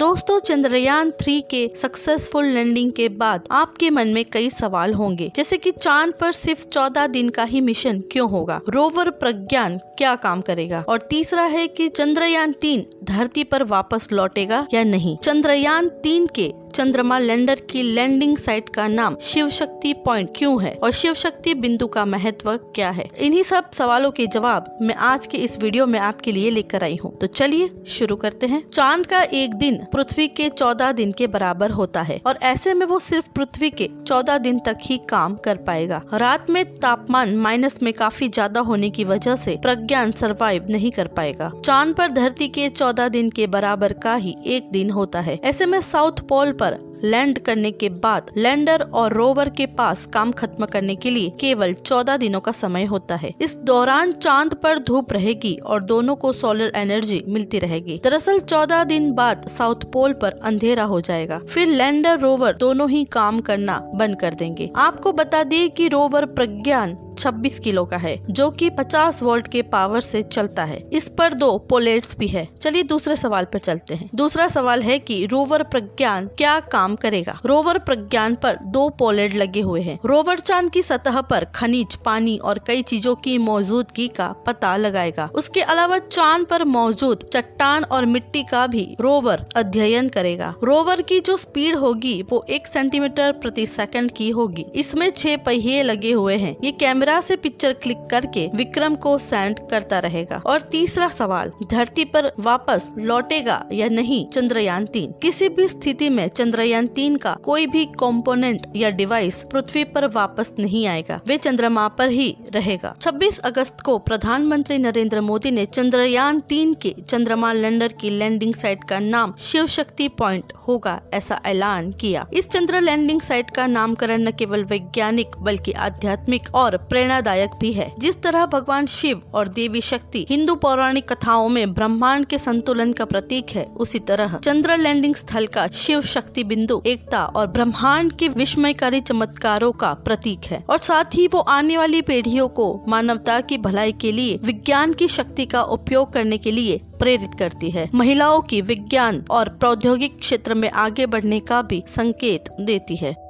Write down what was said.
दोस्तों, चंद्रयान थ्री के successful landing के बाद आपके मन में कई सवाल होंगे। जैसे कि चाँद पर सिर्फ़ चौदह दिन का ही मिशन क्यों होगा? रोवर प्रज्ञान क्या काम करेगा? और तीसरा है कि चंद्रयान तीन धरती पर वापस लौटेगा या नहीं? चंद्रयान तीन के चंद्रमा लैंडर की लैंडिंग साइट का नाम शिव शक्ति पॉइंट क्यों है और शिव शक्ति बिंदु का महत्व क्या है? इन्हीं सब सवालों के जवाब मैं आज के इस वीडियो में आपके लिए लेकर आई हूँ। तो चलिए शुरू करते हैं। चाँद का एक दिन पृथ्वी के चौदह दिन के बराबर होता है और ऐसे में वो सिर्फ़ पृथ्वी के चौदह दिन तक ही काम कर पाएगा। रात में तापमान माइनस में काफ़ी ज़्यादा होने की वजह से प्रज्ञान सरवाइव नहीं कर पाएगा। चाँद पर धरती के चौदह दिन के बराबर का ही एक दिन होता है। ऐसे में साउथ पोल पर लैंड करने के बाद लैंडर और रोवर के पास काम खत्म करने के लिए केवल चौदह दिनों का समय होता है। इस दौरान चाँद पर धूप रहेगी और दोनों को सोलर एनर्जी मिलती रहेगी। दरअसल चौदह दिन बाद साउथ पोल पर अंधेरा हो जाएगा। फिर लैंडर, रोवर दोनों ही काम करना बंद कर देंगे। आपको बता दिए कि रोवर प्रज्ञान 26 किलो का है, जो कि 50 वोल्ट के पावर से चलता है। इस पर दो पोलेट्स भी है। चलिए दूसरे सवाल पर चलते हैं। दूसरा सवाल है कि रोवर प्रज्ञान क्या काम करेगा। रोवर प्रज्ञान पर दो पोलेट लगे हुए हैं। रोवर चाँद की सतह पर खनिज, पानी और कई चीज़ों की मौजूदगी का पता लगाएगा। उसके अलावा चाँद पर मौजूद चट्टान और मिट्टी का भी रोवर अध्ययन करेगा। रोवर की जो स्पीड होगी, वो एक सेंटीमीटर प्रति सेकंड की होगी। इसमें छह पहिए लगे हुए हैं। ये कैमरा कैमरा से पिक्चर क्लिक करके विक्रम को सेंड करता रहेगा। और तीसरा सवाल, धरती पर वापस लौटेगा या नहीं? चंद्रयान तीन। किसी भी स्थिति में चंद्रयान तीन का कोई भी कंपोनेंट या डिवाइस पृथ्वी पर वापस नहीं आएगा। वे चंद्रमा पर ही रहेगा। 26 अगस्त को प्रधानमंत्री नरेंद्र मोदी ने चंद्रयान तीन के चंद्रमा लैंडर की लैंडिंग साइट का नाम शिव शक्ति पॉइंट होगा ऐसा ऐलान किया। इस चंद्र लैंडिंग साइट का नामकरण न केवल वैज्ञानिक बल्कि आध्यात्मिक और प्रेरणादायक भी है। जिस तरह भगवान शिव और देवी शक्ति हिंदू पौराणिक कथाओं में ब्रह्मांड के संतुलन का प्रतीक है, उसी तरह चंद्र लैंडिंग स्थल का शिव शक्ति बिंदु एकता और ब्रह्मांड के विस्मयकारी चमत्कारों का प्रतीक है। और साथ ही वो आने वाली पीढ़ियों को मानवता की भलाई के लिए, विज्ञान की शक्ति का उपयोग करने के लिए प्रेरित करती है। महिलाओं की विज्ञान और प्रौद्योगिक क्षेत्र में आगे बढ़ने का भी संकेत देती है।